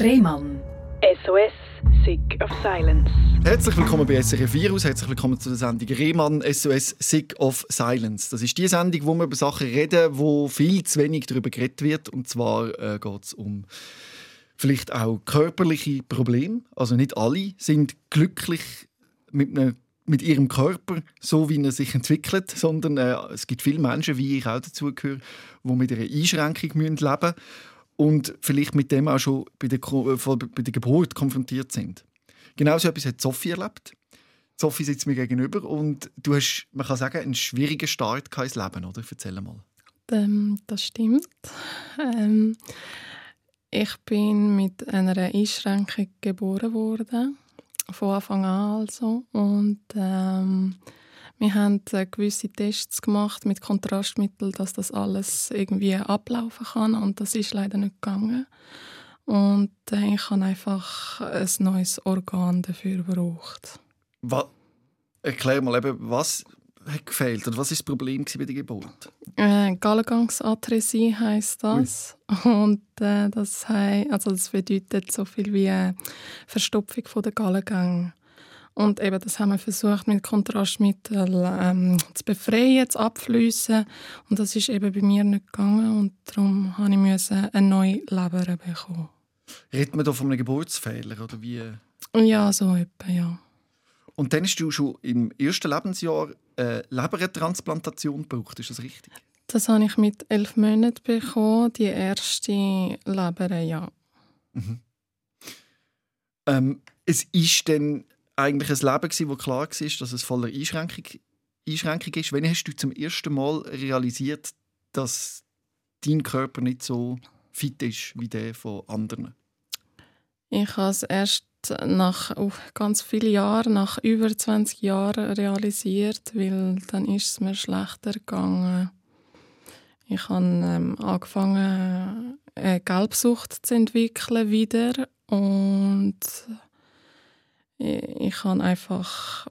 Rehmann. SOS, Sick of Silence. Herzlich willkommen bei SRF Virus, herzlich willkommen zu der Sendung Rehmann SOS Sick of Silence. Das ist die Sendung, wo wir über Sachen reden, wo viel zu wenig darüber geredet wird. Und zwar äh, geht es um vielleicht auch körperliche Probleme. Also nicht alle sind glücklich mit, einem, mit ihrem Körper, so wie er sich entwickelt, sondern äh, es gibt viele Menschen, wie ich auch dazugehöre, die mit einer Einschränkung leben müssen und vielleicht mit dem auch schon bei der, bei der Geburt konfrontiert sind. Genau so etwas hat Sophie erlebt. Sophie sitzt mir gegenüber und du hast, man kann sagen, einen schwierigen Start ins Leben, oder? Erzähl mal. Ähm, das stimmt. Ähm, ich bin mit einer Einschränkung geboren worden, von Anfang an also. Und ähm, wir haben äh, gewisse Tests gemacht mit Kontrastmitteln, dass das alles irgendwie ablaufen kann und das ist leider nicht gegangen. Und äh, ich habe einfach ein neues Organ dafür gebraucht. Was, erklär mal eben, was hat gefehlt oder was ist das Problem bei der Geburt? Äh, Gallengangsatresie heisst das Ui. und äh, das, heisst, also das bedeutet so viel wie äh, Verstopfung von der Gallengänge. Und eben, das haben wir versucht mit Kontrastmitteln ähm, zu befreien, zu abfließen. Und das ist eben bei mir nicht gegangen. Und darum musste ich eine neue Leber bekommen. Redet man da von einem Geburtsfehler oder wie? Ja, so etwa, ja. Und dann hast du schon im ersten Lebensjahr eine Lebertransplantation gebraucht, ist das richtig? Das habe ich mit elf Monaten bekommen, die erste Leber, ja. Mhm. Ähm, es ist dann eigentlich ein Leben, gewesen, wo klar war, dass es voller Einschränkung, Einschränkung ist. Wann hast du zum ersten Mal realisiert, dass dein Körper nicht so fit ist wie der von anderen? Ich habe es erst nach oh, ganz vielen Jahren, nach über 20 Jahren realisiert, weil dann ist es mir schlechter gegangen. Ich habe ähm, angefangen, eine Gelbsucht zu entwickeln wieder und ich habe einfach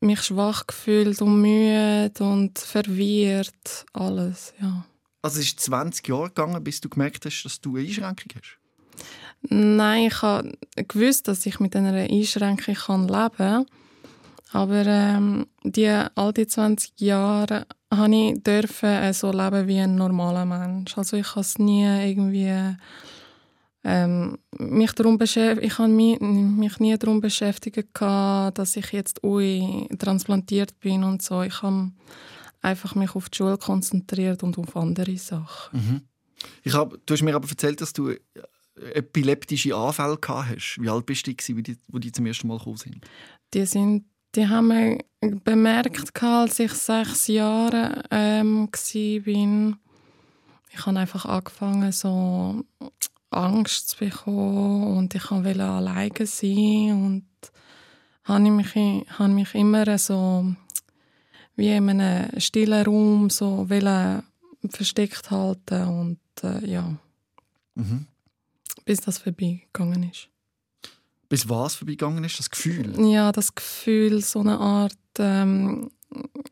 mich schwach gefühlt und müde und verwirrt, alles, ja. Also es ist 20 Jahre gegangen, bis du gemerkt hast, dass du eine Einschränkung hast? Nein, ich habe gewusst, dass ich mit einer Einschränkung kann leben kann. Aber ähm, die, all die 20 Jahre habe ich dürfen, so leben wie ein normaler Mensch. Also ich habe es nie irgendwie ähm, mich darum ich habe mich, mich nie darum beschäftigt, dass ich jetzt ui, transplantiert bin und so. Ich habe einfach mich auf die Schule konzentriert und auf andere Sachen. Mhm. Ich hab, du hast mir aber erzählt, dass du epileptische Anfälle gehabt hast. Wie alt bist du, als die, die zum ersten Mal gekommen sind? Die, sind, die haben wir bemerkt, als ich sechs Jahre ähm, war. Ich habe einfach angefangen, so Angst zu bekommen und ich wollte alleine sein und habe mich, habe mich immer so wie in einem stillen Raum so versteckt halten und äh, ja. Mhm. Bis das vorbeigegangen ist. Bis was vorbeigegangen ist? Das Gefühl? Ja, das Gefühl, so eine Art ähm,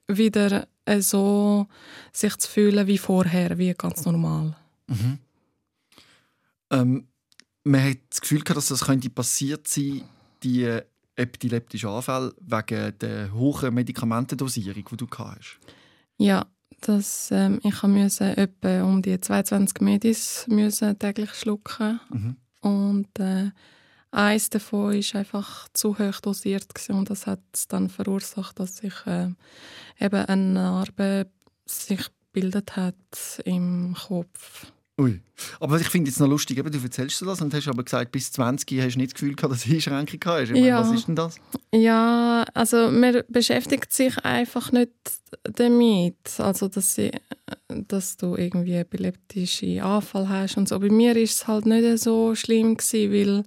wieder äh, so sich zu fühlen wie vorher, wie ganz normal. Mhm. Ähm, man hat das Gefühl gehabt, dass das könnte passiert sein, die epileptischen Anfälle wegen der hohen Medikamentendosierung, die du hast. Ja, das, ähm, ich musste etwa um die 22 Medis müssen täglich schlucken mhm. und äh, eins davon ist einfach zu hoch dosiert und das hat dann verursacht, dass sich äh, eben eine Narbe sich bildet hat im Kopf. Ui. Aber ich finde es noch lustig, eben, du erzählst das und hast aber gesagt, bis 20 hast du nicht das Gefühl gehabt, dass du Einschränkung hast. Ich ja. was ist denn das? Ja, also man beschäftigt sich einfach nicht damit, also dass, sie, dass du irgendwie epileptische Anfall hast und so. Bei mir ist es halt nicht so schlimm gewesen, weil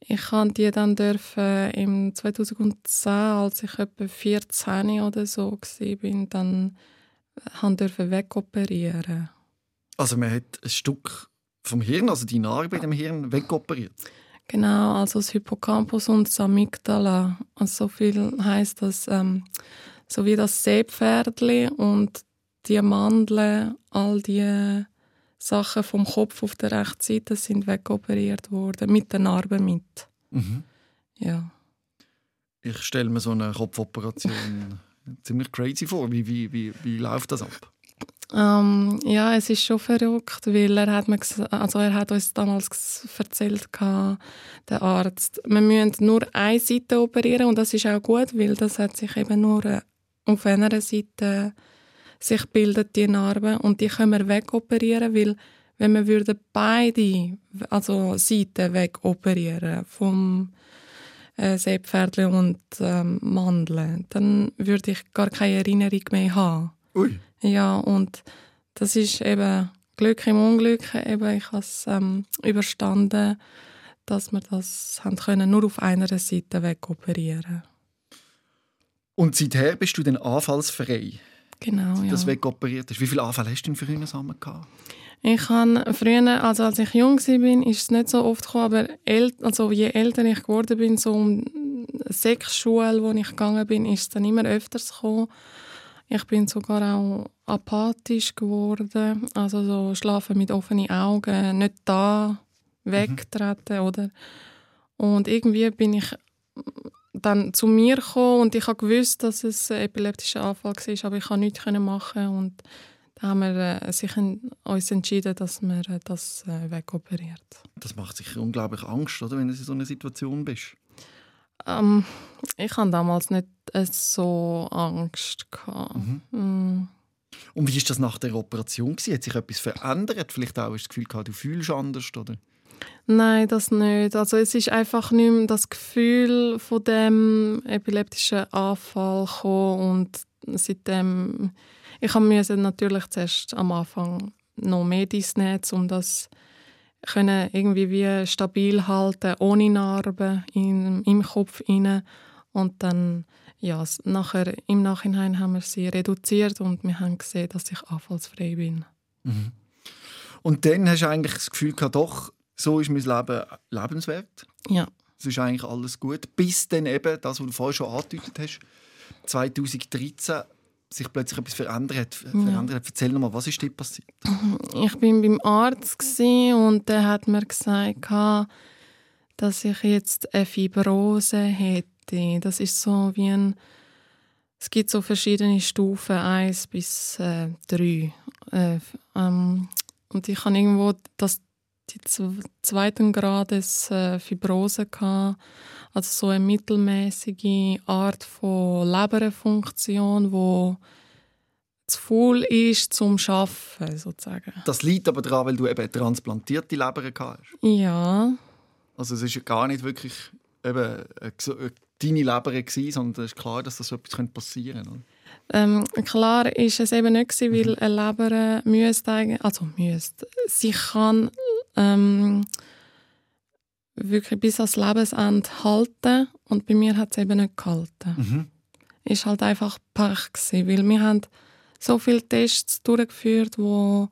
ich kann die dann dürfen im 2010, als ich etwa 14 oder so war, dann haben dürfen wegoperieren also man hat ein Stück vom Hirn, also die Narbe im Hirn, wegoperiert? Genau, also das Hippocampus und das Amygdala. Also so viel heisst das, ähm, so wie das Seepferdli und die Mandeln, all die Sachen vom Kopf auf der rechten Seite sind wegoperiert worden, mit den Narben mit. Mhm. Ja. Ich stelle mir so eine Kopfoperation ziemlich crazy vor. Wie, wie, wie, wie läuft das ab? Ähm, ja, es ist schon verrückt, weil er hat, mir, also er hat uns damals erzählt, der Arzt, wir müssen nur eine Seite operieren und das ist auch gut, weil das hat sich eben nur äh, auf einer Seite sich bildet die Narbe und die können wir wegoperieren, weil wenn wir würden beide also Seiten wegoperieren vom äh, Seepferdchen und ähm, Mandeln, dann würde ich gar keine Erinnerung mehr haben. Ui. Ja, und das ist eben Glück im Unglück. Eben, ich habe es ähm, überstanden, dass wir das haben können, nur auf einer Seite wegoperieren Und seither bist du dann anfallsfrei, Genau, ja. das wegoperiert hast. Wie viele Anfälle hast du denn früher zusammen gehabt? Ich habe früher, also als ich jung war, ist es nicht so oft gekommen, aber äl also je älter ich geworden bin, so um Sechsschule, wo ich gegangen bin, ist es dann immer öfters gekommen. Ich bin sogar auch apathisch geworden, also so schlafen mit offenen Augen, nicht da, wegtreten, oder? Und irgendwie bin ich dann zu mir gekommen und ich habe gewusst, dass es ein epileptischer Anfall war, aber ich konnte nichts machen und da haben wir äh, sich uns entschieden, dass wir äh, das äh, wegoperiert. Das macht sicher unglaublich Angst, oder, wenn du in so einer Situation bist. Ähm, ich hatte damals nicht äh, so Angst. Gehabt. Mm. Und wie ist das nach der Operation? Gewesen? Hat sich etwas verändert? Vielleicht auch das Gefühl gehabt, du fühlst anders, oder? Nein, das nicht. Also es ist einfach nicht mehr das Gefühl von dem epileptischen Anfall gekommen und seitdem ich habe mir natürlich zuerst am Anfang noch Medis nehmen, um das können irgendwie wie stabil halten, ohne Narben in, im Kopf inne und dann ja, nachher, im Nachhinein haben wir sie reduziert und wir haben gesehen, dass ich anfallsfrei bin. Und dann hast du eigentlich das Gefühl gehabt, doch, so ist mein Leben lebenswert. Ja. Es ist eigentlich alles gut. Bis dann eben, das, was du vorher schon angedeutet hast, 2013 sich plötzlich etwas verändert hat. Verändert hat. Erzähl nochmal, was ist dir passiert? Ich bin beim Arzt und der hat mir gesagt, dass ich jetzt eine Fibrose hätte. Das ist so wie ein es gibt so verschiedene Stufen, eins bis äh, drei. Äh, f- ähm, und ich habe irgendwo das, die zw- zweiten Grades äh, Fibrose gehabt, also so eine mittelmäßige Art von Leberfunktion, wo zu faul ist zum Schaffen sozusagen. Das liegt aber daran, weil du eben transplantierte Leber hast. Ja, Also es ist ja gar nicht wirklich eben deine Leber, gewesen, sondern es ist klar, dass das so etwas passieren könnte. ähm, klar ist es eben nicht gewesen, weil eine Leber müsste also müsste, sie kann ähm, wirklich bis ans Lebensende halten und bei mir hat es eben nicht gehalten. Mhm. Ist halt einfach Pech gewesen, weil wir haben so viele Tests durchgeführt, wo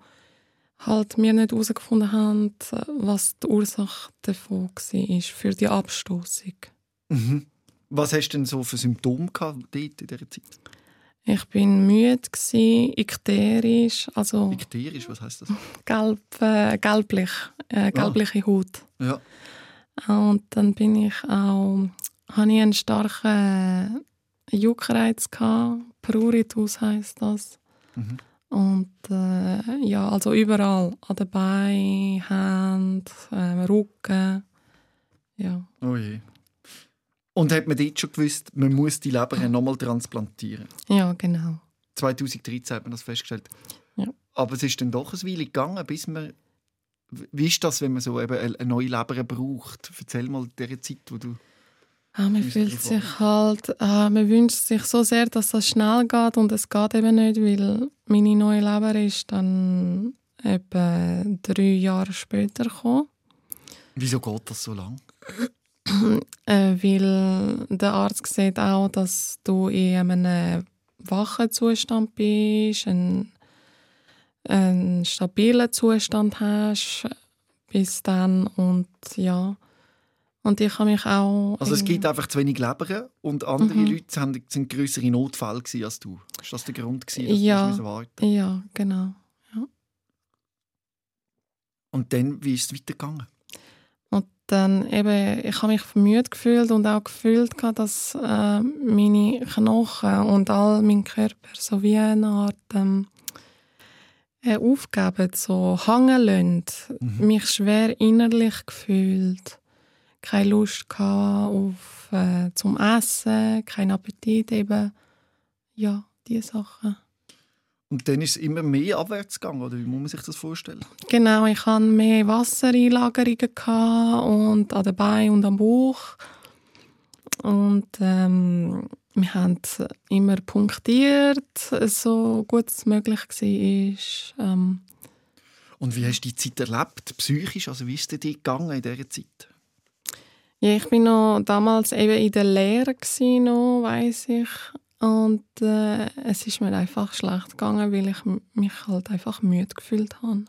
halt wir nicht herausgefunden haben, was die Ursache davon war für die Abstoßung. Mhm. Was hast du denn so für Symptome gehabt dort in dieser Zeit? Ich bin müde, gsi, ikterisch, also Ikterisch, was heißt das? gelb, äh, gelblich, äh, gelbliche Haut. Ja. Und dann bin ich auch, hatte ich einen starken Juckreiz gehabt. Pruritus heisst das. Mhm. Und äh, ja, also überall, an den Beinen, Händen, äh, Rücken. Ja. Oh je. Und hat man dort schon gewusst, man muss die Leber nochmal transplantieren? ja, genau. 2013 hat man das festgestellt. Ja. Aber es ist dann doch ein Weile gegangen, bis man... Wie ist das, wenn man so eben eine neue Leber braucht? Erzähl mal diese Zeit, wo du... Ah, man fühlt sich halt, ah, man wünscht sich so sehr, dass das schnell geht und es geht eben nicht, weil meine neue Leber ist dann etwa drei Jahre später gekommen. Wieso geht das so lang? Äh, weil der Arzt sieht auch, dass du in einem wachen Zustand bist, einen, einen stabilen Zustand hast bis dann und ja. Und ich habe mich auch... Also es gibt einfach zu wenig Leber und andere Mhm. Leute haben, sind größere Notfälle als du. Ist das der Grund gewesen, dass Ja. du warten Ja, genau. Ja. Und dann, wie ist es weitergegangen? Und dann eben, ich habe mich müde gefühlt und auch gefühlt, dass äh, meine Knochen und all mein Körper so wie eine Art ähm, äh, aufgeben, so hängen lassen. Mhm. Mich schwer innerlich gefühlt. Keine Lust auf, äh, zum Essen, kein Appetit eben. Ja, diese Sachen. Und dann ist es immer mehr abwärts gegangen, oder wie muss man sich das vorstellen? Genau, ich hatte mehr Wassereinlagerungen und an den Beinen und am Bauch. Und ähm, wir haben immer punktiert, so gut es möglich war. Ähm, Und wie hast du die Zeit erlebt, psychisch? Also wie ist es dir gegangen in dieser Zeit? ja, ich bin noch damals eben in der Lehre noch, weiss ich. Und äh, es ist mir einfach schlecht gegangen, weil ich mich halt einfach müde gefühlt habe.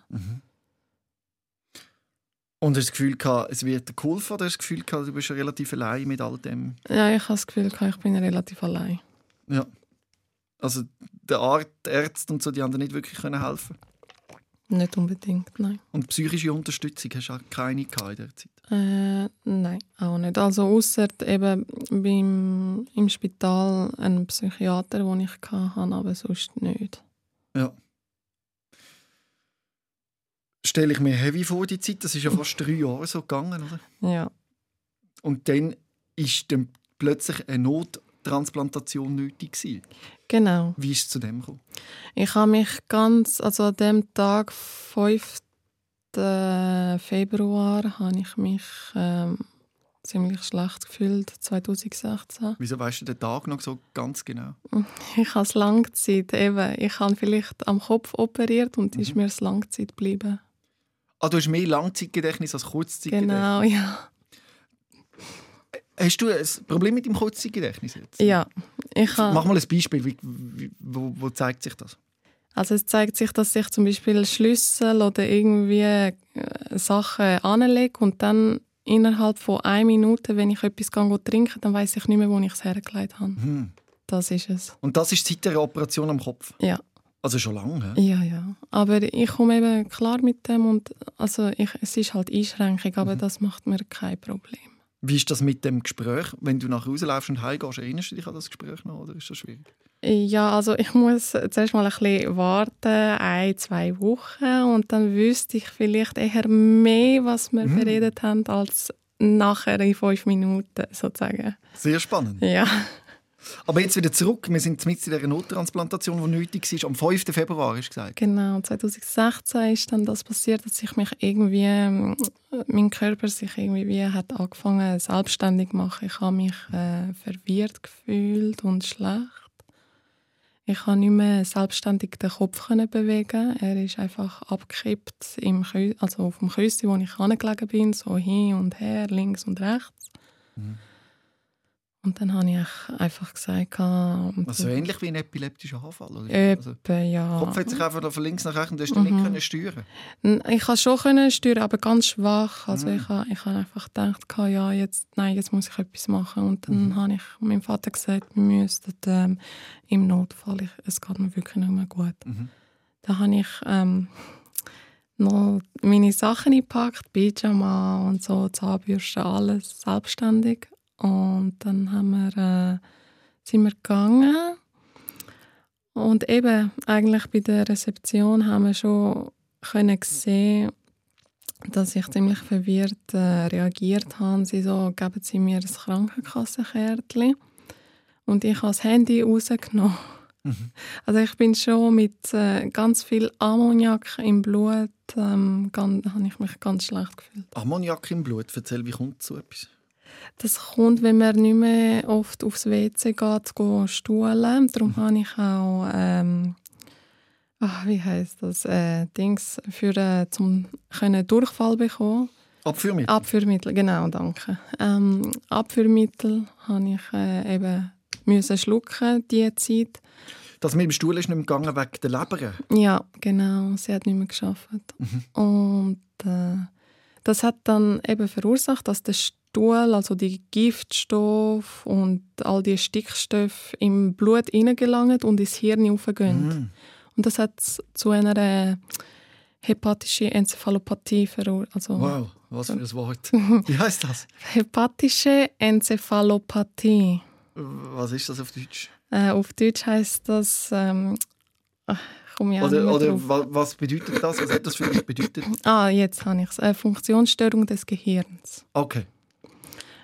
Und hast du das Gefühl gehabt, es wird dir geholfen oder hast du das Gefühl gehabt, du bist relativ allein mit all dem? Ja, ich habe das Gefühl, gehabt, ich bin relativ allein. Ja. Also der Arzt, Ärzte und so, die haben dir nicht wirklich können helfen Nicht unbedingt, nein. Und psychische Unterstützung hast du auch keine gehabt in dieser Zeit? Äh, nein, auch nicht. Also außer eben beim, im Spital einen Psychiater, den ich hatte, aber sonst nicht. Ja. Stelle ich mir heavy vor, die Zeit. Das ist ja fast drei Jahre so gegangen, oder? Ja. Und dann ist dann plötzlich eine Nottransplantation nötig gewesen. Genau. Wie ist es zu dem gekommen? Ich habe mich ganz, also an dem Tag, 5. Februar, habe ich mich ähm, ziemlich schlecht gefühlt, 2016. Wieso weißt du den Tag noch so ganz genau? Ich habe es Langzeit eben. Ich habe vielleicht am Kopf operiert und ist mir es Langzeit geblieben. Ah, du hast mehr Langzeitgedächtnis als Kurzzeitgedächtnis. Genau, ja. Hast du ein Problem mit dem Kurzzeitgedächtnis jetzt? Ja, ich habe... Mach mal ein Beispiel. Wie, wie, wo, wo zeigt sich das? Also es zeigt sich, dass ich zum Beispiel Schlüssel oder irgendwie äh, Sachen anlege und dann innerhalb von einer Minute, wenn ich etwas trinke, dann weiß ich nicht mehr, wo ich es hergelegt habe. Hm. Das ist es. Und das ist seit der Operation am Kopf? Ja. Also schon lange? hä? Ja, ja. Aber ich komme eben klar mit dem und also ich, es ist halt Einschränkung, aber das macht mir kein Problem. Wie ist das mit dem Gespräch? Wenn du nach Hause läufst und heimgehst, erinnerst du dich an das Gespräch noch oder ist das schwierig? Ja, also ich muss zuerst mal ein bisschen warten, ein, zwei Wochen und dann wüsste ich vielleicht eher mehr, was wir Mhm. beredet haben, als nachher in fünf Minuten sozusagen. Sehr spannend. Ja, Aber jetzt wieder zurück. Wir sind mit in dieser Nottransplantation, die nötig war. Am 5. Februar, du gesagt. genau. 2016 ist dann das passiert, dass ich mich irgendwie, ähm, mein Körper sich irgendwie wie hat angefangen selbstständig zu machen. Ich habe mich äh, verwirrt gefühlt und schlecht. Ich konnte nicht mehr selbstständig den Kopf können bewegen. Er ist einfach abgekippt im Kü also auf dem Küssi, wo ich angelegen bin, so hin und her, links und rechts. Und dann habe ich einfach gesagt, ah, Also ähnlich wie ein epileptischer Anfall. Oder? Äh, Also, Etwa, ja. Kopf hat sich einfach von links nach rechts und du hast ihn nicht Mhm. können steuern. Ich konnte schon können steuern, aber ganz schwach. Also Mhm. ich habe ich habe einfach gedacht, ja, jetzt, nein, jetzt muss ich etwas machen. Und dann Mhm. habe ich meinem Vater gesagt, wir müssten ähm, im Notfall, ich, es geht mir wirklich nicht mehr gut. Mhm. Da habe ich ähm, noch meine Sachen gepackt, Pyjama und so, Zahnbürste, alles selbstständig. Und dann haben wir, äh, sind wir gegangen. Und eben, eigentlich bei der Rezeption haben wir schon können sehen, dass ich ziemlich verwirrt äh, reagiert habe. Sie so, geben Sie mir ein Krankenkassenkärtchen. Und ich habe das Handy rausgenommen. Mhm. Also ich bin schon mit äh, ganz viel Ammoniak im Blut, ähm, ganz, habe ich mich ganz schlecht gefühlt. Ammoniak im Blut, erzähl, wie kommt zu etwas? Das kommt, wenn man nicht mehr oft aufs WC geht, go stuhlen. Darum habe ich auch, ähm, ach, wie heißt das, äh, Dings für äh, zum können Durchfall bekommen. Abführmittel? Abführmittel, genau, danke. Ähm, Abführmittel habe ich äh, eben müssen schlucken die Zeit. Das mit dem Stuhl ist nicht mehr gegangen wegen der Leber. Ja, genau. Sie hat nicht mehr geschafft. Und äh, das hat dann eben verursacht, dass der Stuhl, also die Giftstoffe und all die Stickstoffe im Blut hineingelangen und ins Hirn aufgehen. Mhm. Und das hat zu einer hepatische Enzephalopathie verursacht. Also Wow, was für ein Wort. Wie heißt das? hepatische Enzephalopathie. Was ist das auf Deutsch? Äh, auf Deutsch heißt das. Ähm, ich komme nicht Oder, oder wa- was bedeutet das? Was hat das für dich bedeutet? Ah, jetzt habe ich es. Äh, Funktionsstörung des Gehirns. Okay.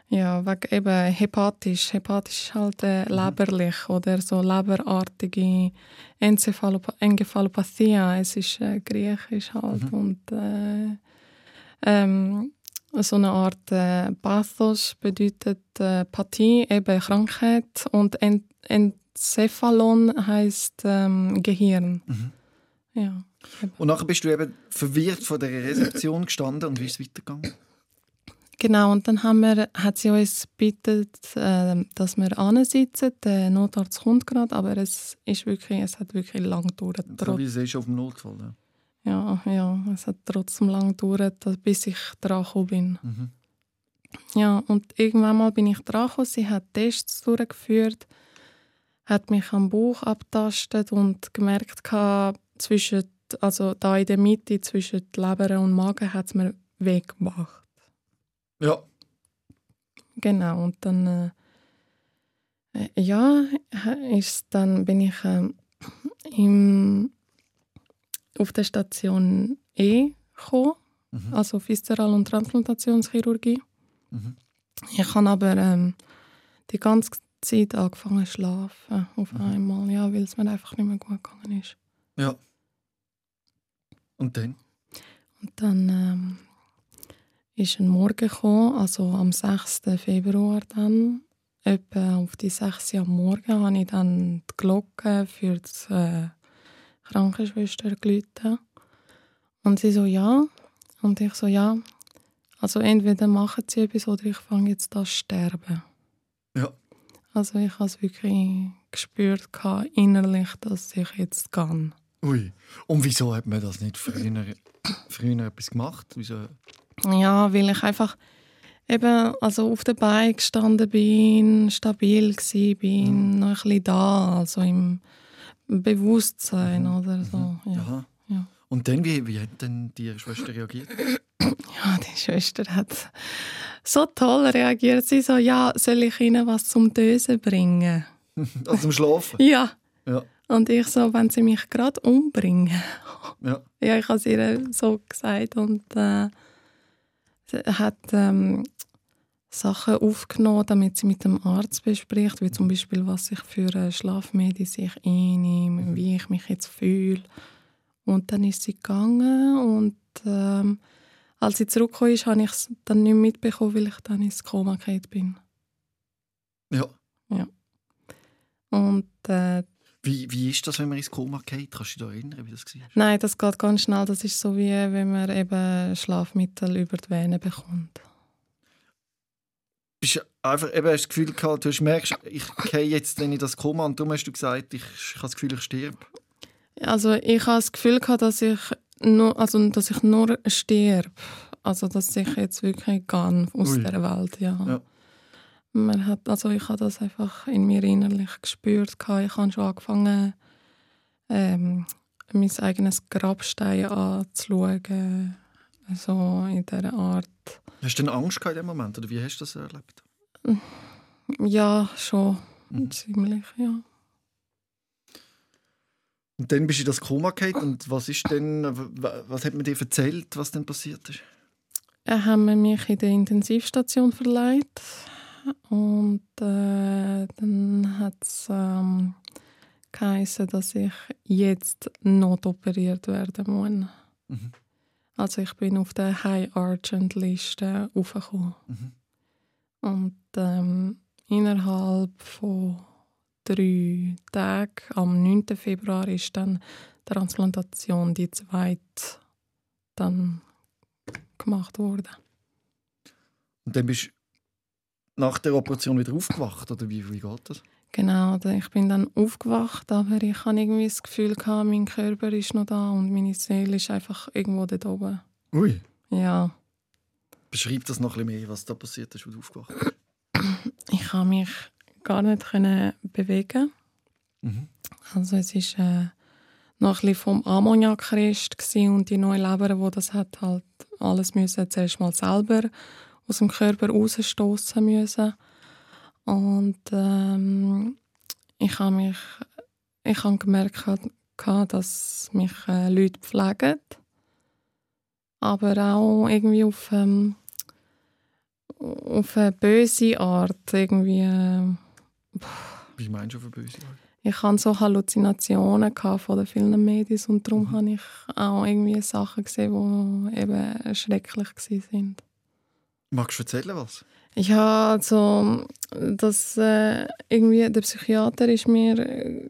Ja, wegen eben hepatisch. Hepatisch ist halt äh, leberlich oder so leberartige Encephalop Encephalopathia. Es ist äh, griechisch halt und äh, ähm, so eine Art äh, Pathos bedeutet äh, Pathie, eben Krankheit und en Encephalon heißt ähm, Gehirn. Mhm. Ja. Und nachher bist du eben verwirrt vor der Rezeption gestanden und wie ist es weitergegangen? Genau, und dann haben wir, hat sie uns gebeten, äh, dass wir ansitzen. Der Notarzt kommt gerade, aber es, ist wirklich, es hat wirklich lang gedauert. So wie es ist auf dem Notfall. Ja. Ja, ja, es hat trotzdem lang gedauert, bis ich dran gekommen bin. Mhm. Ja, und irgendwann mal bin ich dran gekommen. Sie hat Tests durchgeführt, hat mich am Bauch abtastet und gemerkt, gehabt, zwischen, also da in der Mitte zwischen Leber und Magen hat es mir weh gemacht. ja. Genau, und dann äh, äh, ja, ist, dann bin ich ähm, im, auf der Station E gekommen, Mhm. also Viszeral- und Transplantationschirurgie. Mhm. Ich habe aber ähm, die ganze Zeit angefangen zu schlafen, auf Mhm. einmal, ja, weil es mir einfach nicht mehr gut gegangen ist. ja. Und dann? Und dann ähm, ist ein Morgen gekommen, also am 6. Februar dann. Etwa auf die 6 Uhr am Morgen habe ich dann die Glocke für die äh, Krankenschwester geläutet. Und sie so, ja. Und ich so, ja. Also entweder machen sie etwas oder ich fange jetzt an zu sterben. Ja. Also ich habe es wirklich gespürt gehabt, innerlich, dass ich jetzt kann. Ui. Und wieso hat man das nicht früher, früher etwas gemacht? Wieso? Ja, weil ich einfach eben also auf der Beine gestanden bin, stabil gsi bin, noch ein bisschen da, also im Bewusstsein oder so. Ja. Aha. Ja. Und dann, wie, wie hat denn die Schwester reagiert? ja, die Schwester hat so toll reagiert. Sie so, ja, soll ich Ihnen was zum Dösen bringen? Also zum Schlafen? Ja. Ja. Und ich so, wenn Sie mich gerade umbringen. Ja. Ja, ich habe es ihr so gesagt und äh, sie hat ähm, Sachen aufgenommen, damit sie mit dem Arzt bespricht, wie zum Beispiel, was ich für eine Schlafmedizin ich einnehme, wie ich mich jetzt fühle. Und dann ist sie gegangen und ähm, als sie zurückgekommen ist, habe ich es dann nicht mitbekommen, weil ich dann ins Koma gefallen bin. ja. Und äh, Wie, wie ist das, wenn man ins Koma geht? Kannst du dich da erinnern, wie das war? nein, das geht ganz schnell. Das ist so wie wenn man eben Schlafmittel über die Vene bekommt. Bist du einfach, eben hast das Gefühl gehabt, du hast merkst, ich gehe jetzt in das Koma und darum hast du gesagt, ich, ich habe das Gefühl, ich sterbe. Also ich habe das Gefühl gehabt, dass ich nur, also dass ich nur sterbe. Also dass ich jetzt wirklich gehe aus Ui. der Welt, ja. Ja. Man hat, also ich habe das einfach in mir innerlich gespürt. Ich habe schon angefangen, ähm, mein eigenes Grabstein anzuschauen. So in dieser Art. Hast du denn Angst gehabt in dem Moment oder wie hast du das erlebt? Ja, schon. Mhm. Ziemlich, ja. Und dann bist du in das Koma gefallen und was ist denn, was hat man dir erzählt, was denn passiert ist? Dann haben wir mich in der Intensivstation verleiht und äh, dann hat es ähm, geheißen, dass ich jetzt notoperiert werden muss. Mhm. Also ich bin auf der High Argent Liste aufgekommen. Mhm. Und ähm, innerhalb von drei Tagen, am 9. Februar, ist dann die Transplantation, die zweite, dann gemacht worden. Und dann bist du nach der Operation wieder aufgewacht oder wie, wie geht das? Genau, ich bin dann aufgewacht, aber ich hatte irgendwie das Gefühl, gehabt, mein Körper ist noch da und meine Seele ist einfach irgendwo dort oben. Ui. Ja, Beschreib das noch ein bisschen mehr, was da passiert ist, als du aufgewacht bist. ich kann mich gar nicht können bewegen. Mhm. Also es ist äh, noch ein bisschen vom Ammoniakrest und die neue Leber, wo das hat halt alles müssen zuerst mal selber aus dem Körper rausstoßen müssen. Und ähm, ich habe mich, ich habe gemerkt, dass mich äh, Leute pflegen, aber auch irgendwie auf, ähm, auf eine böse Art irgendwie. Äh, Wie meinst du Art? Ich hatte so Halluzinationen von den vielen Medien und darum mhm. habe ich auch irgendwie Sachen gesehen, die eben schrecklich waren. Magst du erzählen was? Ja, also das äh, irgendwie der Psychiater ist mir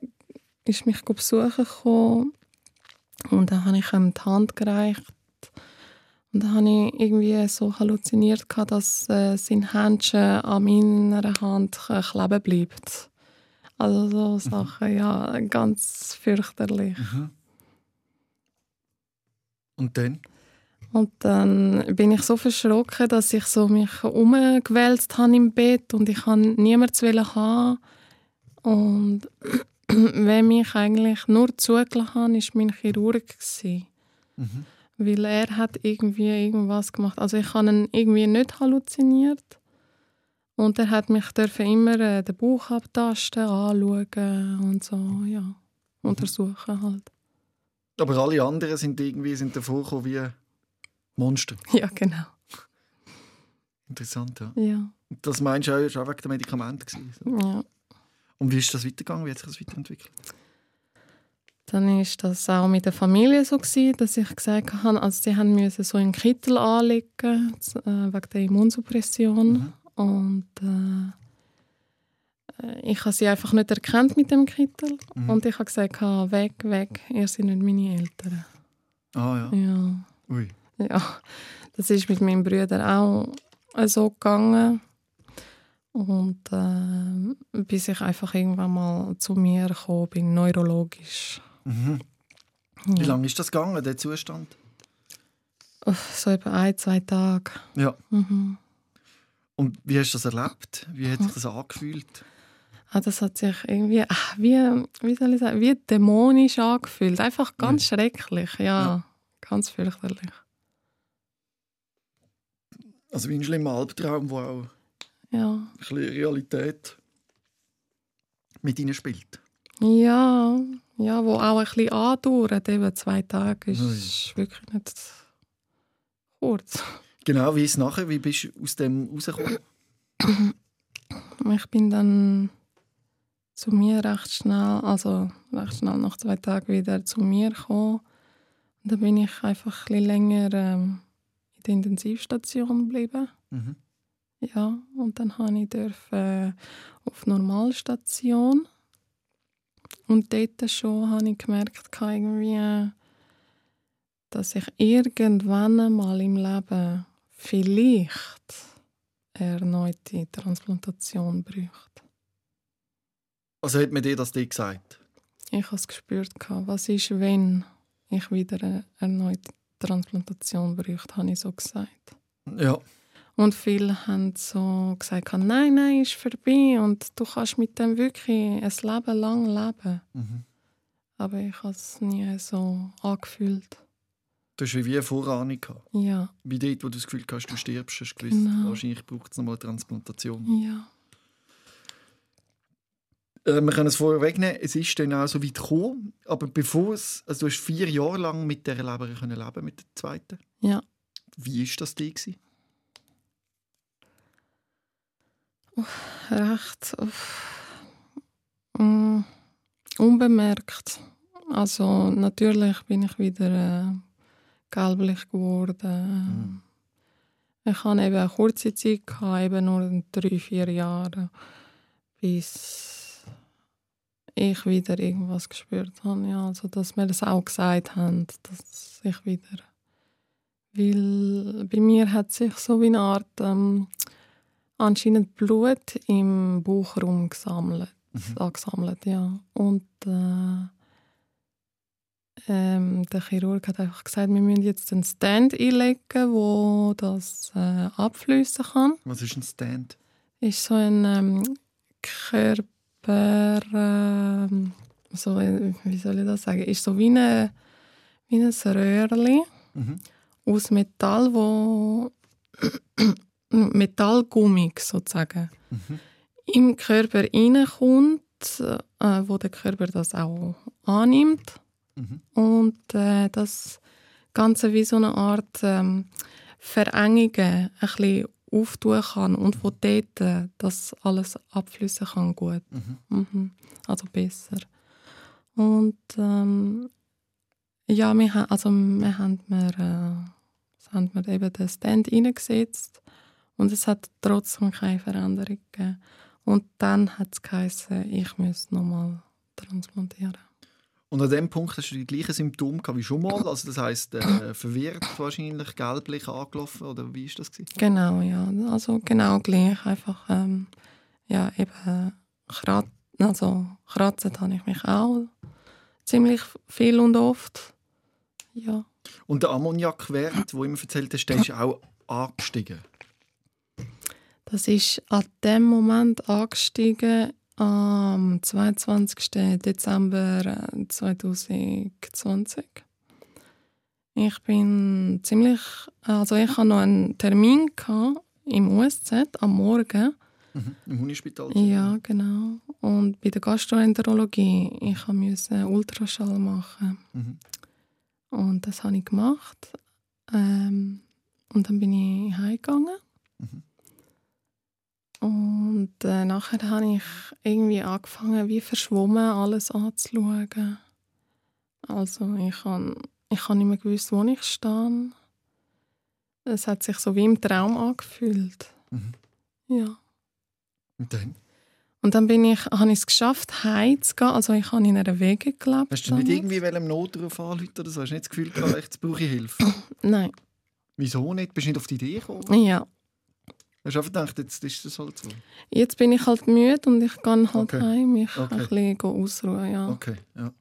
ist mich besuchen gekommen und dann habe ich ihm die Hand gereicht und dann habe ich irgendwie so halluziniert, dass äh, sein Händchen an meiner Hand kleben bleibt. Also so mhm. Sachen, ja, ganz fürchterlich. Mhm. Und dann? Und dann bin ich so verschrocken, dass ich so mich umgewälzt habe im Bett und ich wollte niemanden haben. Und wer mich eigentlich nur zugelassen hat, war mein Chirurg. Mhm. Weil er hat irgendwie irgendwas gemacht. Also ich habe ihn irgendwie nicht halluziniert. Und er hat mich immer äh, den Bauch abtasten, anschauen und so, ja. Mhm. Untersuchen halt. Aber alle anderen sind irgendwie sind davor wie Monster. Ja, genau. Interessant, ja. ja. Das meinst du auch, auch wegen der Medikamente? So. Ja. Und wie ist das weitergegangen? Wie hat sich das weiterentwickelt? Dann war das auch mit der Familie so gewesen, dass ich gesagt habe, also sie haben müssen so einen Kittel anlegen äh, wegen der Immunsuppression. Mhm. Und äh, ich habe sie einfach nicht erkannt mit dem Kittel. Mhm. Und ich habe gesagt, weg, weg, ihr seid nicht meine Eltern. Ah ja. Ja. Ui. Ja, das ist mit meinem Bruder auch so gegangen. Und äh, bis ich einfach irgendwann mal zu mir gekommen bin, neurologisch. Mhm. Wie lange ist das gegangen, der Zustand? So etwa ein, zwei Tage. Ja. Mhm. Und wie hast du das erlebt? Wie hat sich das angefühlt? Ah, das hat sich irgendwie ach, wie, wie soll ich sagen, wie dämonisch angefühlt. Einfach ganz ja. schrecklich, ja, ja. Ganz fürchterlich. Also wie ein schlimmer Albtraum, wo auch ja. ein bisschen Realität mit ihnen spielt. Ja, ja, wo auch ein bisschen andauert. Eben zwei Tage ist Ui. wirklich nicht kurz. Genau, wie ist es nachher? Wie bist du aus dem rausgekommen? Ich bin dann zu mir recht schnell, also recht schnell nach zwei Tagen wieder zu mir gekommen. Und dann bin ich einfach ein bisschen länger ähm, in der Intensivstation geblieben. Mhm. Ja, und dann habe ich dürfen, auf Normalstation. Und dort schon habe ich gemerkt, irgendwie, dass ich irgendwann einmal im Leben vielleicht eine erneute Transplantation bräuchte. Also hat mir dir das dir gesagt? Ich habe es gespürt. Was ist, wenn ich wieder eine erneute Transplantation bräuchte, habe ich so gesagt. Ja. Und viele haben so gesagt, nein, nein, ist vorbei und du kannst mit dem wirklich ein Leben lang leben. Mhm. Aber ich habe es nie so angefühlt. Du hast wie eine Vorahnung gehabt. Ja. Wie dort, wo du das Gefühl hast, du stirbst, hast du gewusst, genau. wahrscheinlich braucht es nochmal eine Transplantation. Ja. Äh, wir können es vorher wegnehmen, es ist dann auch so weit gekommen, aber bevor es, also du hast vier Jahre lang mit dieser Leber können leben, mit der zweiten. Ja. Wie war das dir? Recht uh, unbemerkt. Also natürlich bin ich wieder äh, gelblich geworden. Mm. Ich hatte eben eine kurze Zeit, gehabt, eben nur drei, vier Jahre, bis ich wieder irgendwas gespürt habe. Ja, also, dass mir das auch gesagt haben, dass ich wieder... Weil bei mir hat sich so wie eine Art... Ähm, anscheinend Blut im Bauchraum gesammelt. Mhm. Angesammelt, ja. Und äh, ähm, der Chirurg hat einfach gesagt, wir müssen jetzt einen Stand einlegen, wo das äh, abfließen kann. Was ist ein Stand? Ist so ein ähm, Körper, äh, so, äh, wie soll ich das sagen, ist so wie, eine, wie ein Röhrchen Mhm. aus Metall, wo Metallgummi sozusagen Mhm. im Körper reinkommt, äh, wo der Körper das auch annimmt Mhm. und äh, das Ganze wie so eine Art ähm, Verengungen ein bisschen auftun kann und von dort äh, das alles abfließen kann gut. Mhm. Also besser. Und ähm, ja, wir, ha- also wir haben mir, äh, haben mir eben den Stand reingesetzt und es hat trotzdem keine Veränderung gegeben. Und dann hat es geheißen, ich müsste nochmal transplantieren. Und an dem Punkt hast du die gleichen Symptome gehabt wie schon mal? Also das heisst, äh, verwirrt wahrscheinlich, gelblich angelaufen oder wie ist das gewesen? Genau, ja. Also genau gleich. Einfach, ähm, ja, eben krat also kratzen habe ich mich auch ziemlich viel und oft. Ja. Und der Ammoniakwert, wo immer erzählt hast, der ist auch angestiegen. Das ist an dem Moment angestiegen am 22. Dezember äh, 2020. Ich bin ziemlich, also ich hatte noch einen Termin im USZ am Morgen. Mhm. Im Unispital. Ja, genau. Und bei der Gastroenterologie, ich musste Ultraschall machen. Mhm. Und das habe ich gemacht. Ähm, und dann bin ich heimgegangen. Mhm. Und äh, nachher habe ich irgendwie angefangen, wie verschwommen alles anzuschauen. Also ich habe ich nicht mehr gewusst, wo ich stehe. Es hat sich so wie im Traum angefühlt. Mhm. Ja. Und dann? Und dann bin ich, habe ich es geschafft, heimzugehen. Also ich habe in einer Wege gelebt. Hast du nicht damals. irgendwie wollen Notruf anrufen oder so? Hast du nicht das Gefühl gehabt, jetzt brauche ich Hilfe? Nein. Wieso nicht? Bist du nicht auf die Idee gekommen? Ja. Hast du einfach gedacht, jetzt ist das halt so? Jetzt bin ich halt müde und ich gehe halt Okay. heim, mich Okay. ein bisschen ausruhen. Ja. Okay, ja.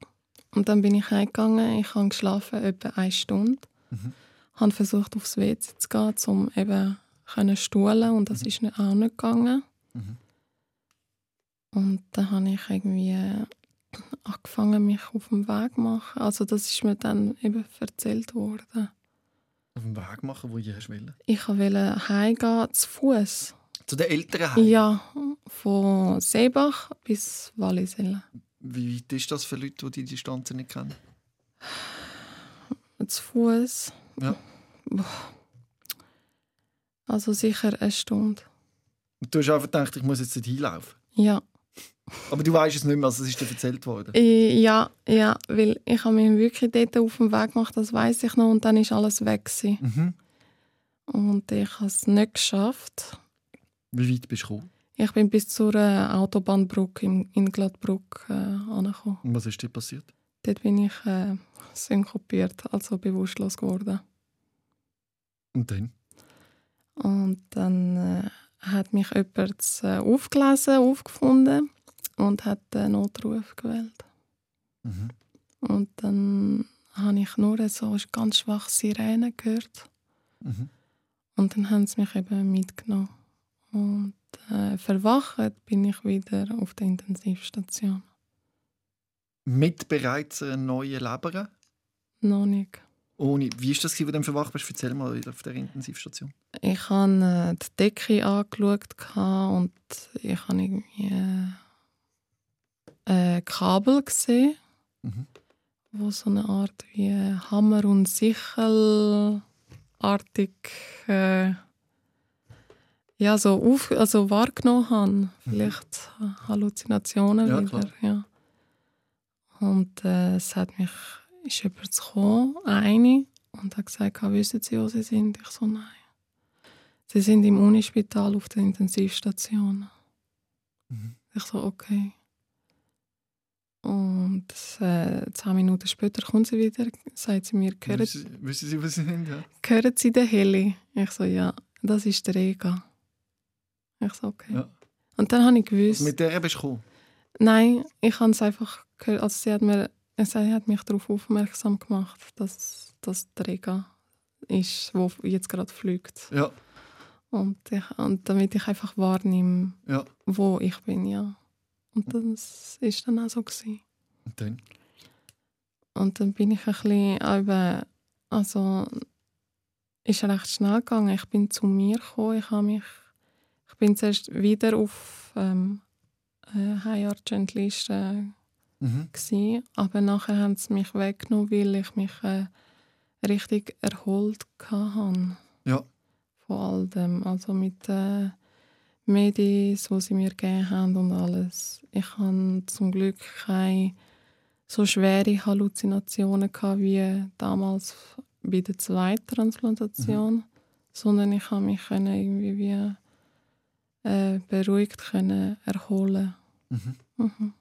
Und dann bin ich heimgegangen. Ich habe geschlafen etwa eine Stunde. Mhm. Habe versucht, aufs WC zu gehen, um eben können stuhlen und das ist nicht- auch nicht gegangen. Mhm. Und dann habe ich irgendwie angefangen, mich auf den Weg zu machen. Also das ist mir dann eben erzählt worden. Auf dem Weg machen, wo ich hast wollen. Ich wollte heimgehen, zu Fuß. Zu den Eltern heim? Ja, von Seebach bis Wallisellen. Wie weit ist das für Leute, die die Distanzen nicht kennen? Zu Fuß. Ja. Also sicher eine Stunde. Und du hast einfach gedacht, ich muss jetzt nicht hinlaufen. Ja. Aber du weißt es nicht mehr, also es ist dir erzählt worden. Ja, ja, weil ich habe mich wirklich dort auf den Weg gemacht, das weiß ich noch, und dann ist alles weg gewesen. Mhm. Und ich habe es nicht geschafft. Wie weit bist du gekommen? Ich bin bis zur äh, Autobahnbrücke in, in Gladbruck äh, angekommen. Und was ist dir passiert? Dort bin ich äh, synkopiert, also bewusstlos geworden. Und dann? Und dann äh, hat mich jemand äh, aufgelesen, aufgefunden und hat den Notruf gewählt. Mhm. Und dann habe ich nur so ganz schwach Sirene gehört. Mhm. Und dann haben sie mich eben mitgenommen. Und äh, verwacht bin ich wieder auf der Intensivstation. Mit bereits einer neuen Leber? Noch nicht. Ohne. Wie ist das, wo du dann verwacht bist? Erzähl mal wieder auf der Intensivstation. Ich habe äh, die Decke angeschaut und ich habe irgendwie äh, Kabel gesehen, Mhm. wo so eine Art wie Hammer und Sichel artig äh, ja so auf, also wahrgenommen habe. Vielleicht Halluzinationen Ja, wieder. klar. Ja. Und äh, es hat mich ist jemand gekommen, eine, und hat gesagt, wissen Sie, wo Sie sind? Ich so, nein. Sie sind im Unispital auf der Intensivstation. Mhm. Ich so, okay. Und äh, zehn Minuten später kommt sie wieder, sagt sie mir, hören, Wissen, wissen Sie, was Sie sind? Ja. hören Sie den Heli? Ich so, ja, das ist der Rega. Ich so, okay. Ja. Und dann habe ich gewusst, Also mit der bist du gekommen? nein, ich habe es einfach gehört, also sie hat, mir, sie hat mich darauf aufmerksam gemacht, dass das der Rega ist, wo jetzt gerade fliegt. Ja. Und, ich, und damit ich einfach wahrnehme, ja. wo ich bin, ja. Und das ist dann auch so gewesen. Und dann? Und dann bin ich ein bisschen eben, also ist recht schnell gegangen. Ich bin zu mir gekommen. Ich, habe mich, ich bin zuerst wieder auf ähm, äh, High Argent Liste Mhm. aber nachher haben sie mich weggenommen, weil ich mich äh, richtig erholt hatte Ja. von all dem. Also mit den Medis, die sie mir gegeben haben und alles. Ich hatte zum Glück keine so schwere Halluzinationen gehabt wie damals bei der zweiten Transplantation, sondern ich habe mich können irgendwie wie, äh, beruhigt können erholen. Mhm. Mhm.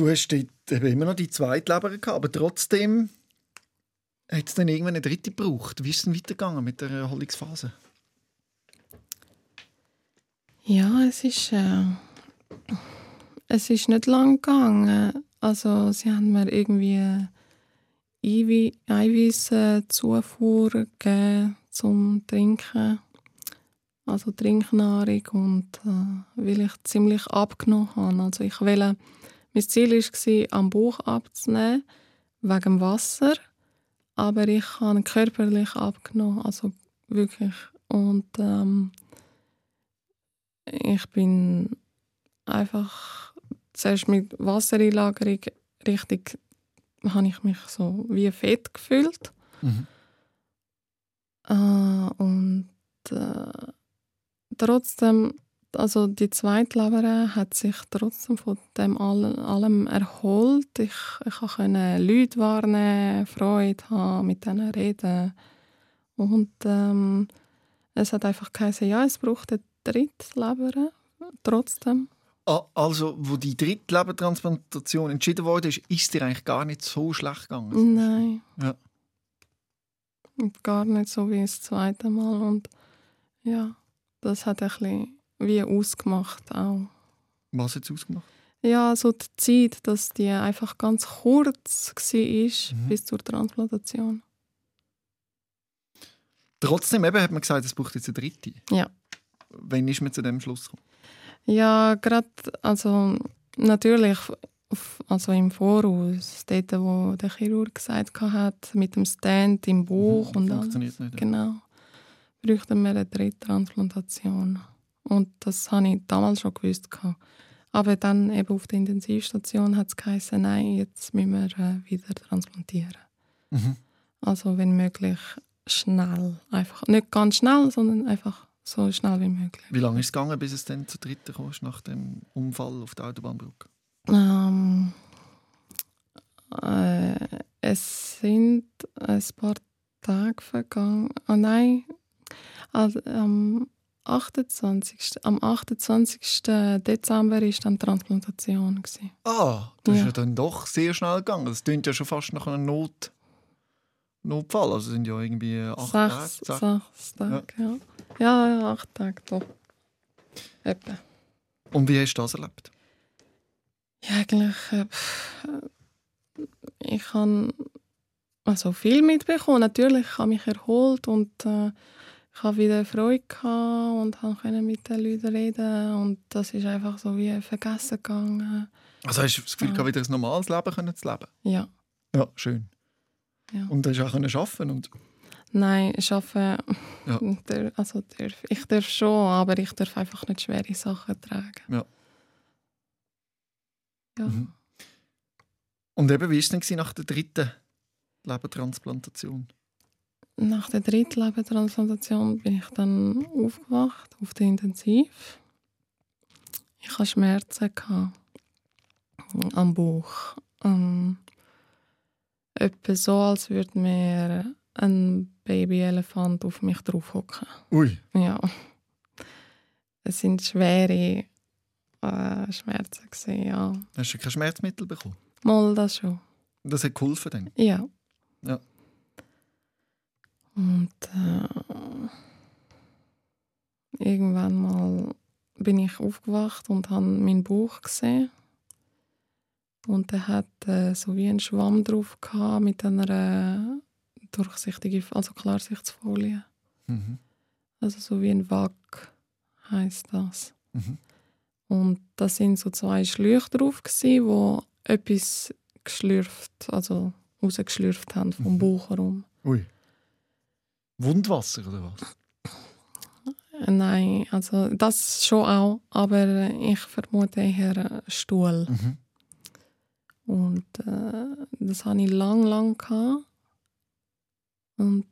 Du hast eben immer noch die zweite Leber gehabt, aber trotzdem hat es dann irgendwann eine dritte gebraucht. Wie ist es denn weitergegangen mit der Erholungsphase? Ja, es ist, äh, es ist nicht lang gegangen. Also sie haben mir irgendwie Eiwi- Eiweißzufuhr gegeben zum Trinken, also Trinknahrung und äh, weil ich ziemlich abgenommen habe. Also ich will, mein Ziel war, am Bauch abzunehmen wegen dem Wasser, aber ich habe körperlich abgenommen, also wirklich. Und ähm, ich bin einfach zuerst mit Wassereinlagerung richtig habe ich mich so wie fett gefühlt. Mhm. äh, und äh, trotzdem also die zweite Leber hat sich trotzdem von dem all, allem erholt ich, ich konnte Leute wahrnehmen Freude haben mit denen reden und ähm, es hat einfach geheißen, ja es braucht eine dritte Leber trotzdem Ah, Also, wo die dritte Lebertransplantation entschieden wurde, ist, ist dir eigentlich gar nicht so schlecht gegangen? Nein. Ja. Gar nicht so wie das zweite Mal. Und ja, das hat ein bisschen wie ausgemacht auch. Was hat es ausgemacht? Ja, so die Zeit, dass die einfach ganz kurz war Mhm. bis zur Transplantation. Trotzdem eben hat man gesagt, es braucht jetzt eine dritte. Ja. Wann ist man zu dem Schluss gekommen? Ja, gerade, also natürlich, also im Voraus, dort, wo der Chirurg gesagt hat, mit dem Stand im Bauch und alles. Funktioniert nicht. ja. Genau. Bräuchten wir eine dritte Transplantation. Und das habe ich damals schon gewusst. Aber dann eben auf der Intensivstation hat es geheißen, nein, jetzt müssen wir äh, wieder transplantieren. Mhm. Also wenn möglich schnell. Einfach. Nicht ganz schnell, sondern einfach so schnell wie möglich. Wie lange ist es gegangen, bis es dann zur dritten kam, nach dem Unfall auf der Autobahnbrücke? Ähm, äh, es sind ein paar Tage vergangen. Oh nein, also, am 28. Am 28. Dezember war dann die Transplantation. Ah, das ist Ja. ja dann doch sehr schnell gegangen. Das klingt ja schon fast nach einem Not Notfall. Also sind ja irgendwie acht Sechs, Tage. sechs Tage, ja. ja. Ja, acht Tage, doch. Etwa. Und wie hast du das erlebt? Ja, eigentlich. Äh, ich habe also viel mitbekommen. Natürlich, ich habe mich erholt und äh, ich habe wieder Freude gehabt und können mit den Leuten reden und das ist einfach so wie vergessen gegangen. Also hast du das Gefühl, Ja. wieder ein normales Leben können zu leben? Ja, Ja, schön. Ja. Und hast du auch können arbeiten und nein, ich arbeite. Ja. Also darf, ich darf schon, aber ich darf einfach nicht schwere Sachen tragen. Ja. Ja. Mhm. Und eben, wie war es denn nach der dritten Lebertransplantation? Nach der dritten Lebertransplantation bin ich dann aufgewacht auf der Intensiv. Ich hatte Schmerzen gehabt am Bauch. Ähm, etwa so, als würde mir ein Babyelefant auf mich drauf hocken. Ui. Ja. Es sind schwere äh, Schmerzen gewesen, ja. Hast du kein Schmerzmittel bekommen? Mal das schon. Das hat geholfen dann? Ja. Ja. Und äh, irgendwann mal bin ich aufgewacht und habe meinen Bauch gesehen. Und er hat äh, so wie einen Schwamm drauf gehabt mit einer äh, durchsichtigen, also Klarsichtsfolie. Mhm. Also so wie ein Wack heißt das. Mhm. Und da sind so zwei Schläuche drauf, gewesen, wo etwas geschlürft, also rausgeschlürft haben vom Mhm. Bauch herum. Ui. Wundwasser oder was? Äh, Nein, also das schon auch, aber ich vermute eher äh, Stuhl. Mhm. Und äh, das hatte ich lang, lang. Gehabt. Und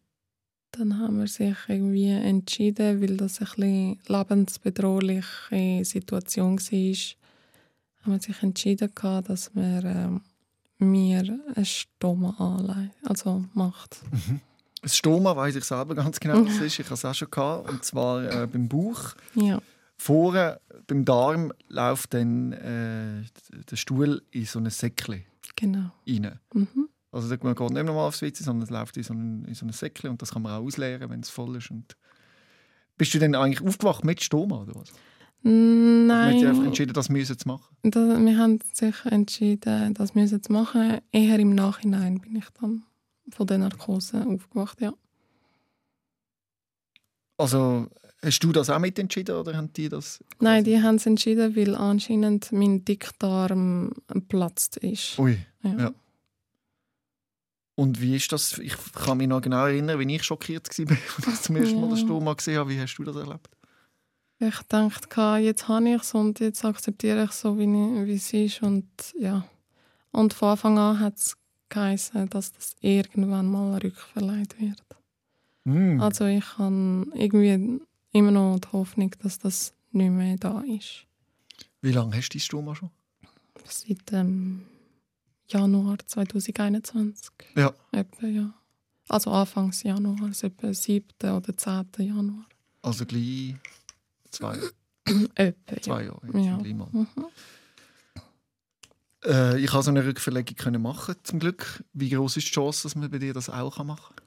dann haben wir sich irgendwie entschieden, weil das ein bisschen lebensbedrohliche Situation war, haben wir sich entschieden, gehabt, dass wir ähm, mir eine Stoma anlegen, also macht. Das Stoma weiß ich selber ganz genau, was es ist. Ich hatte es auch schon. Gehabt, und zwar äh, beim Bauch. Ja, Vorne beim Darm läuft dann äh, der Stuhl in so ein Säckchen genau. rein. Mhm. Also man geht nicht normal aufs WC, sondern es läuft in so ein, in so ein Säckchen und das kann man auch ausleeren, wenn es voll ist. Und bist du dann eigentlich aufgewacht mit Stoma oder was? Man hat sich einfach Nein, entschieden, das müssen zu machen. da, wir haben sich entschieden, das müssen wir zu machen. Eher im Nachhinein bin ich dann von der Narkose aufgewacht, ja. Also hast du das auch mitentschieden oder haben die das? Nein, die haben es entschieden, weil anscheinend mein Dickdarm geplatzt ist. Ui. Ja. ja. Und wie ist das? Ich kann mich noch genau erinnern, wie ich schockiert war, als ich zum ersten Mal Ja. den Stoma gesehen habe. Wie hast du das erlebt? Ich dachte, jetzt habe ich es und jetzt akzeptiere ich es so, wie, ich- wie es ist. Und, ja. und von Anfang an hat es geheißen, dass das irgendwann mal rückverleiht wird. Mm. Also ich habe irgendwie immer noch die Hoffnung, dass das nicht mehr da ist. Wie lange hast du dein Stoma schon? Seit ähm, Januar 2021. Ja. Etwa, ja. Also Anfangs Januar, also etwa 7. oder 10. Januar. Also gleich zwei, Etwa, zwei ja. Jahre. Ja. Mhm. Äh, ich habe so eine Rückverlegung können machen, zum Glück. Wie groß ist die Chance, dass man bei dir das auch machen kann?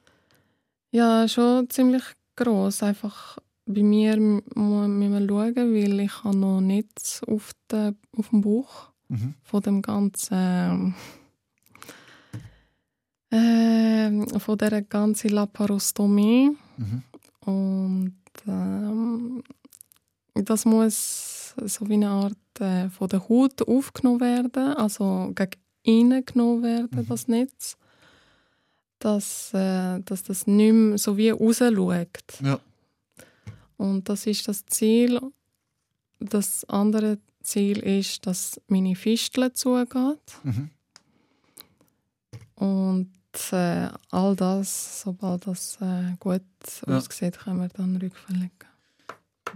Ja, schon ziemlich gross. Einfach bei mir m- mu- müssen wir schauen, weil ich habe noch nichts auf, der, auf dem Bauch Mhm. von dem ganzen ähm, von der ganzen Laparostomie Mhm. und ähm, das muss so wie eine Art äh, von der Haut aufgenommen werden, also gegen innen genommen werden, Mhm. das Netz, dass, äh, dass das nicht mehr so wie rausschaut. Ja. Und das ist das Ziel. Das andere Ziel ist, dass meine Fistel zugeht. Mhm. Und äh, all das, sobald das äh, gut Ja. aussieht, können wir dann rückverlegen.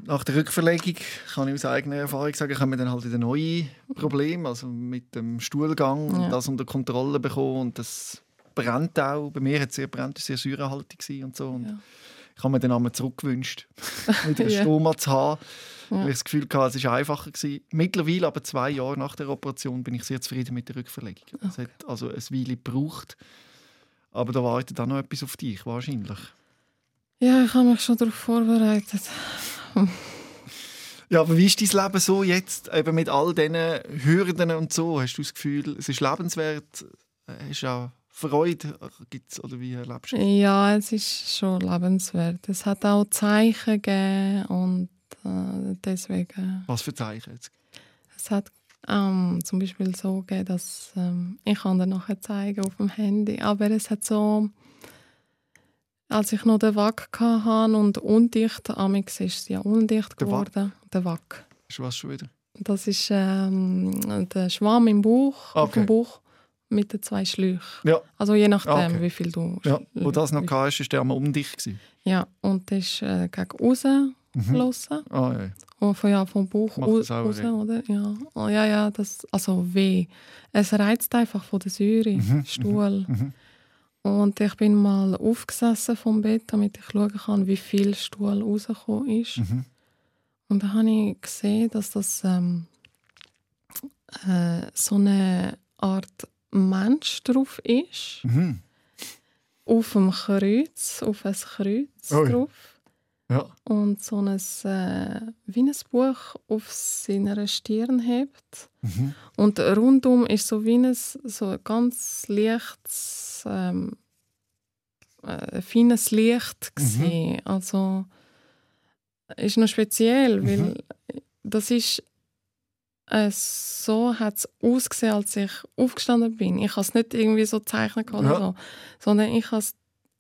Nach der Rückverlegung kann ich aus eigener Erfahrung sagen, kommen wir dann halt wieder neue Probleme, also mit dem Stuhlgang und Ja. das unter Kontrolle bekommen und das brennt auch. Bei mir hat es sehr brennt, sehr säurehaltig und so. Und Ja. Ich habe mir dann einmal zurückgewünscht, wieder einen Ja. Stoma zu haben, Ja. weil ich das Gefühl hatte, es war einfacher. Gewesen. Mittlerweile, aber zwei Jahre nach der Operation, bin ich sehr zufrieden mit der Rückverlegung. Es hat also eine Weile gebraucht, aber da wartet auch noch etwas auf dich, wahrscheinlich. Ja, ich habe mich schon darauf vorbereitet. Ja, aber wie ist dein Leben so jetzt, eben mit all diesen Hürden und so? Hast du das Gefühl, es ist lebenswert? Hast du auch Freude? Gibt's, oder wie erlebst du? Ja, es ist schon lebenswert. Es hat auch Zeichen gegeben und äh, deswegen. Was für Zeichen jetzt? Es hat ähm, zum Beispiel so gegeben, dass ähm, ich kann dir nachher zeigen auf dem Handy, aber es hat so, als ich noch den Wack hatte und undicht, amix ist es ja undicht Der geworden. Der Wack. Ist was schon wieder? Das ist ähm, der Schwamm im Bauch, auf Okay. dem Bauch mit den zwei Schläuchen. Ja, Also je nachdem, Okay. wie viel du. ja. Wo das noch hatte, war der einmal um dich. Gewesen. Ja, und das ist äh, gegen außen Mhm. geflossen. Ah, ja. Und von, ja, vom Bauch raus, weh? oder? Ja. Oh, ja, ja, das, also weh. Es reizt einfach von der Säure, Mhm, Stuhl. mhm. Und ich bin mal aufgesessen vom Bett, damit ich schauen kann, wie viel Stuhl rausgekommen ist. Mhm. Und da habe ich gesehen, dass das ähm, äh, so eine Art Mensch drauf ist. Mhm. Auf dem Kreuz, auf ein Kreuz Ui. drauf. Ja. und so ein, äh, wie ein Buch auf seiner Stirn hebt. Mhm. Und rundum ist so wie ein so ein ganz leichtes, ähm, äh, feines Licht Mhm. Also ist noch speziell, Mhm. weil das ist äh, so hat es ausgesehen, als ich aufgestanden bin. Ich habe es nicht irgendwie so gezeichnet oder Ja. so, sondern ich habe es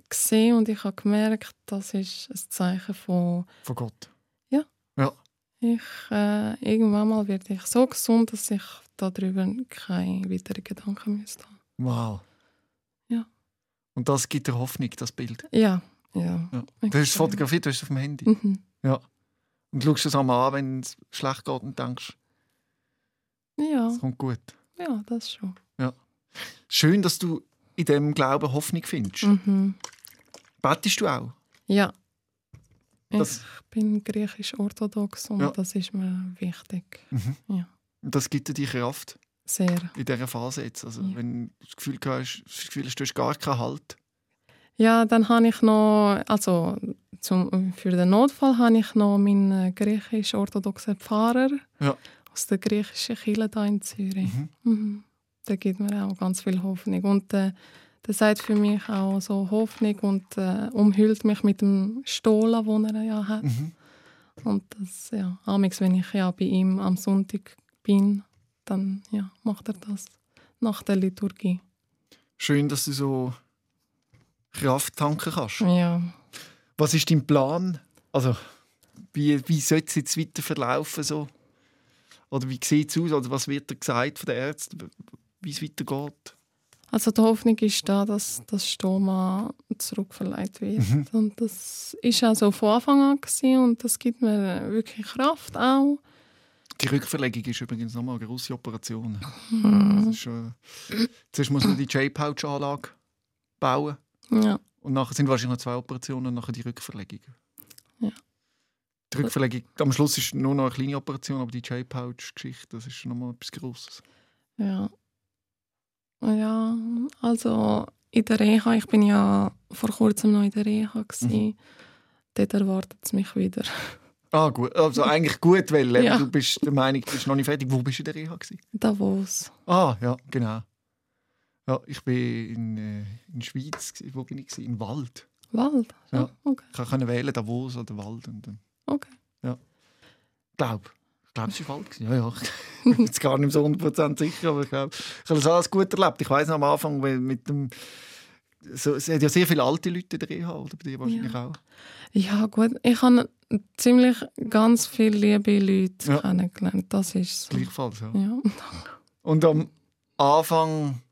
gesehen und ich habe gemerkt, das ist ein Zeichen von Von Gott. ich, äh, irgendwann mal werde ich so gesund, dass ich darüber keine weiteren Gedanken müsste haben. Wow. Ja. Und das gibt dir Hoffnung, das Bild. Ja, ja. Ja. Du hast es fotografiert, du hast es auf dem Handy. Mhm. Und du schaust es einmal an, wenn es schlecht geht und denkst, Ja, es kommt gut. ja, das schon. Schön, dass du in diesem Glauben Hoffnung findest. Mhm. Bettest du auch? Ja. Das- ich bin griechisch-orthodox und Ja. das ist mir wichtig. Mhm. Ja. Das gibt dir die Kraft Sehr. in dieser Phase jetzt. Also, Ja. Wenn du das Gefühl hast, das Gefühl hast, du hast gar keinen Halt. Ja, dann habe ich noch, also zum, für den Notfall habe ich noch meinen griechisch-orthodoxen Pfarrer Ja. aus der griechischen Kirche hier in Zürich. Mhm. Mhm. Der gibt mir auch ganz viel Hoffnung. Und äh, der sagt für mich auch so Hoffnung und äh, umhüllt mich mit dem Stola, den er ja hat. Mhm. Und das, ja, amigs, wenn ich ja bei ihm am Sonntag bin, dann ja, macht er das nach der Liturgie. Schön, dass du so Kraft tanken kannst. Ja. Was ist dein Plan? Also, wie, wie soll es jetzt weiter verlaufen? So? Oder wie sieht es aus? Oder was wird dir gesagt von den Ärzten, wie es weitergeht? Also die Hoffnung ist da, dass das Stoma zurückverleiht wird. Mhm. Und das ist auch so von Anfang an gewesen und das gibt mir wirklich Kraft auch. Die Rückverlegung ist übrigens nochmal eine grosse Operation. Mhm. Das ist, äh, zuerst muss man die J-Pouch-Anlage bauen. Ja. Und nachher sind wahrscheinlich noch zwei Operationen und nachher die Rückverlegung. Ja. Die Rückverlegung, am Schluss ist nur noch eine kleine Operation, aber die J-Pouch-Geschichte, das ist nochmal etwas Grosses. Ja. Ja, also in der Reha, ich bin ja vor kurzem noch in der Reha. Mhm. Dort erwartet es mich wieder. Ah, gut. Also eigentlich gut, weil Ja. du bist der Meinung, du bist noch nicht fertig. Wo bist du in der Reha? Gewesen? Davos. Ah, ja, genau. Ja, ich bin in, äh, in Schweiz. Wo bin ich? Gewesen? In Wald. Wald? Ja. Ah, okay. Ich konnte wählen, Davos oder Wald. Und dann, okay. glaub. Ich glaube, es war gewesen. Ja, ja. Ich bin jetzt gar nicht so 100% sicher, aber ich glaube, ich habe das alles gut erlebt. Ich weiß noch am Anfang, weil mit dem. So, es hat ja sehr viele alte Leute in der Reha, oder bei dir wahrscheinlich auch. Ja, gut. Ich habe ziemlich ganz viele liebe Leute Ja. kennengelernt. Das ist so. Gleichfalls, ja. Ja. Und am Anfang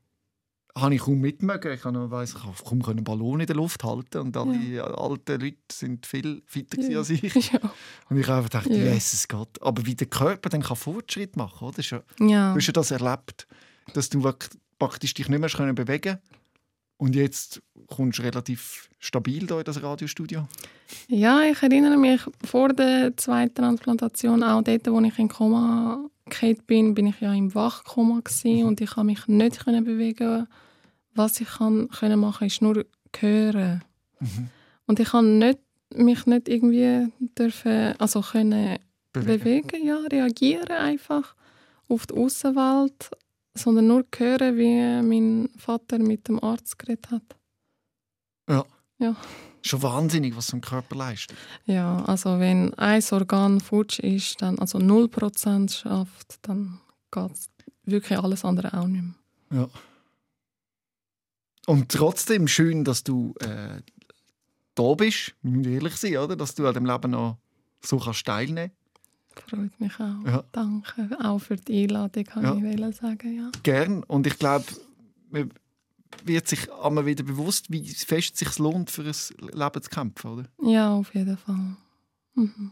habe ich kaum mitmögen. Ich habe weiss, ich kaum einen Ballon in der Luft halten und alle alten Leute sind viel fitter Ja. als ich. ja. Und ich habe einfach gedacht, Ja. Jesus Gott. Aber wie der Körper dann kann Fortschritt machen kann, das ist ja, Ja. du hast ja das erlebt, dass du praktisch dich nicht mehr können bewegen und jetzt kommst du relativ stabil hier in das Radiostudio. ja, ich erinnere mich vor der zweiten Transplantation, auch dort, wo ich in Koma gefallen bin, bin ich ja im Wachkoma gewesen und ich habe mich nicht können bewegen. Was ich kann, können machen, ist nur hören. Mhm. Und ich kann nicht, mich nicht irgendwie dürfen, also können Bewegen. bewegen, ja, reagieren einfach auf die Außenwelt, sondern nur hören, wie mein Vater mit dem Arzt geredet hat. Schon wahnsinnig, was so ein Körper leistet. Ja, also wenn ein Organ futsch ist, dann, also 0% schafft, dann geht wirklich alles andere auch nicht mehr. Ja. Und trotzdem schön, dass du äh, da bist, müssen ehrlich sein, oder? dass du an dem Leben noch so kannst teilnehmen Freut mich auch. Ja. Danke auch für die Einladung, kann Ja. ich sagen. Ja. Gern. Und ich glaube, wird sich einmal wieder bewusst, wie fest es sich lohnt, für ein Leben zu kämpfen. Oder? ja, auf jeden Fall. Mhm.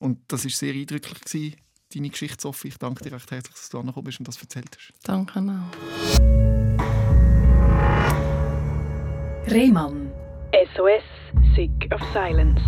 Und das war sehr eindrücklich, gewesen, deine Geschichte, Sophie. Ich danke dir recht herzlich, dass du angekommen bist und das erzählt hast. Danke auch. Rehmann. SOS, Sick of Silence.